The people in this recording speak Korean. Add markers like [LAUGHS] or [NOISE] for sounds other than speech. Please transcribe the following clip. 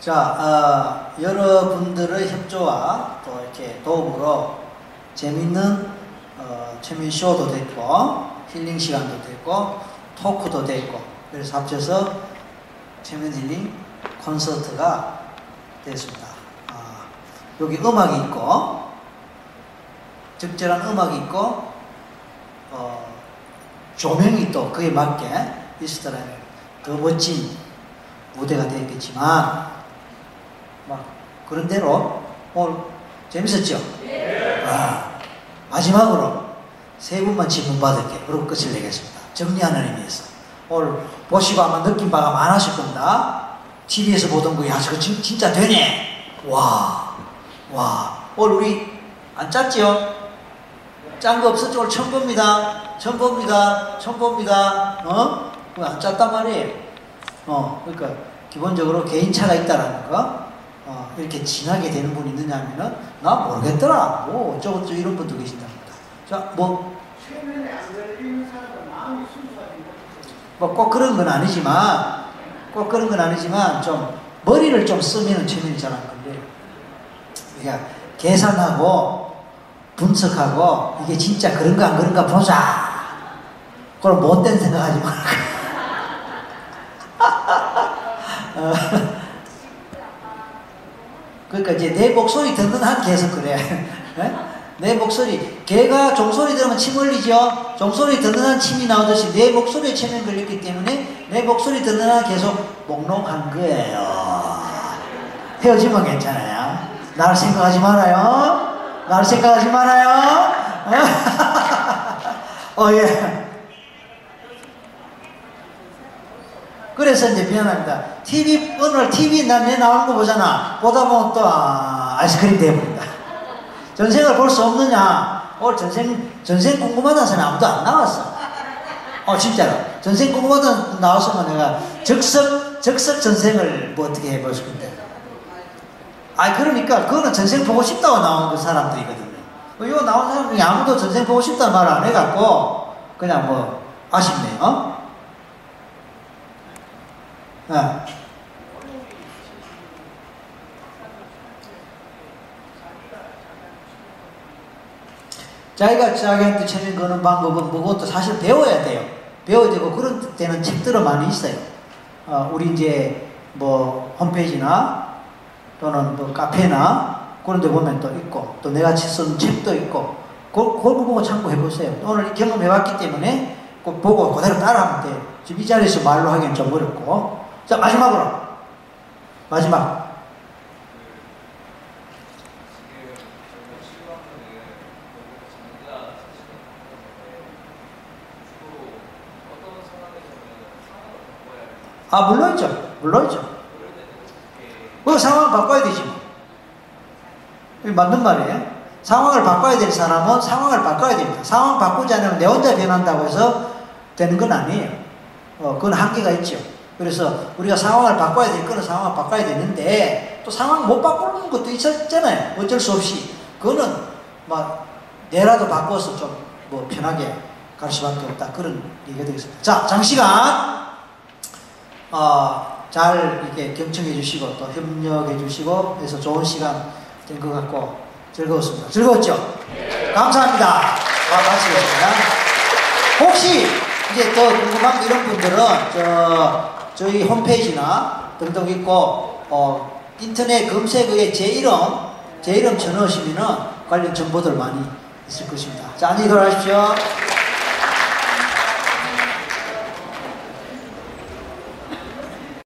자, 어, 여러분들의 협조와 또 이렇게 도움으로 재밌는 어, 최민 쇼도 됐고 힐링 시간도 됐고 토크도 됐고 그래서 합쳐서 최민 힐링 콘서트가 됐습니다. 아, 여기 음악이 있고 적절한 음악이 있고 어, 조명이 또 그에 맞게 있었더라면 더 멋진 무대가 되었겠지만 막 그런 대로 오늘 재밌었죠? 아, 마지막으로 세 분만 질문 받을게 그리고 끝을 내겠습니다. 정리하는 의미에서 오늘 보시고 아마 느낀 바가 많으실 겁니다. TV에서 보던 거, 야, 저거 진, 진짜 되네. 와, 와. 오늘 우리 안 짰죠? 짠거 없었죠? 오늘 처음 봅니다. 처음 봅니다. 처음 봅니다. 어? 안 짰단 말이에요. 어, 그러니까 기본적으로 개인차가 있다라는 거. 어, 이렇게 진하게 되는 분이 있느냐 하면은 나 모르겠더라. 뭐 어쩌고저쩌고 이런 분도 계신답니다. 자, 뭐, 최면에 안 걸리는 사람은 마음이 순수가 된 거죠. 뭐꼭 그런 건 아니지만, 꼭 그런 건 아니지만 좀 머리를 좀 쓰면은 최면이 잘 안 걸려요. 그러니까 계산하고 분석하고 이게 진짜 그런가 안 그런가 보자. 그럼 못된 생각하지 말고. 어, [LAUGHS] 그러니까 이제 내 목소리 듣는 한 계속 그래. 예? 내 목소리, 개가 종소리 들으면 침 흘리죠? 종소리 듣는 한 침이 나오듯이 내 목소리에 침이 걸렸기 때문에 내 목소리 한 계속 몽롱한 거예요. 헤어지면 괜찮아요. 나를 생각하지 말아요. 나를 생각하지 말아요. [LAUGHS] 어, 예. 그래서 이제 미안합니다. TV, 오늘 TV 난내 나오는 거 보잖아. 보다 보면 또, 아, 아이스크림 돼버린다. 전생을 볼 수 없느냐? 오늘 전생, 전생 궁금하다는 사람 아무도 안 나왔어. 어, 진짜로. 전생 궁금하다 나왔으면 내가 적석, 적석 전생을 뭐 어떻게 수 건데. 아, 그러니까 그거는 전생 보고 싶다고 나온 그 사람들이거든요. 뭐 이거 나온 사람 중에 아무도 전생 보고 싶다는 말을 안 해갖고, 그냥 뭐, 아쉽네요. 어? 네. 자기가 자기한테 체면 거는 방법은 뭐고 또 사실 배워야 돼요. 배워야 되고 그런 때는 책들은 많이 있어요. 어, 우리 이제 뭐 홈페이지나 또는 뭐 카페나 그런 데 보면 또 있고 또 내가 쓴 책도 있고 그, 그걸 보고 참고해 보세요. 오늘 경험해 봤기 때문에 꼭 보고 그대로 따라하면 돼요. 지금 이 자리에서 말로 하기엔 좀 어렵고 자 마지막으로 마지막 아 물론이죠 물론이죠 그 상황 바꿔야 되지 뭐. 맞는 말이에요 상황을 바꿔야 될 사람은 상황을 바꿔야 됩니다 상황 바꾸지 않으면 내 혼자 변한다고 해서 되는 건 아니에요 어, 그건 한계가 있죠 그래서 우리가 상황을 바꿔야 될 거는 상황을 바꿔야 되는데 또 상황 못 바꾸는 것도 있었잖아요. 어쩔 수 없이. 그거는 막 내라도 바꿔서 좀 뭐 편하게 갈 수밖에 없다. 그런 얘기가 되겠습니다. 자, 장시간 어, 잘 이렇게 경청해 주시고 또 협력해 주시고 해서 좋은 시간 된 것 같고 즐거웠습니다. 즐거웠죠? 감사합니다. 아, 마치겠습니다. 혹시 이제 더 궁금한 이런 분들은 저 저희 홈페이지나 등등 있고 어, 인터넷 검색어에 제 이름 제 이름 쳐넣으시면은 관련 정보들 많이 있을 것입니다. 자 안녕히 돌아가십시오.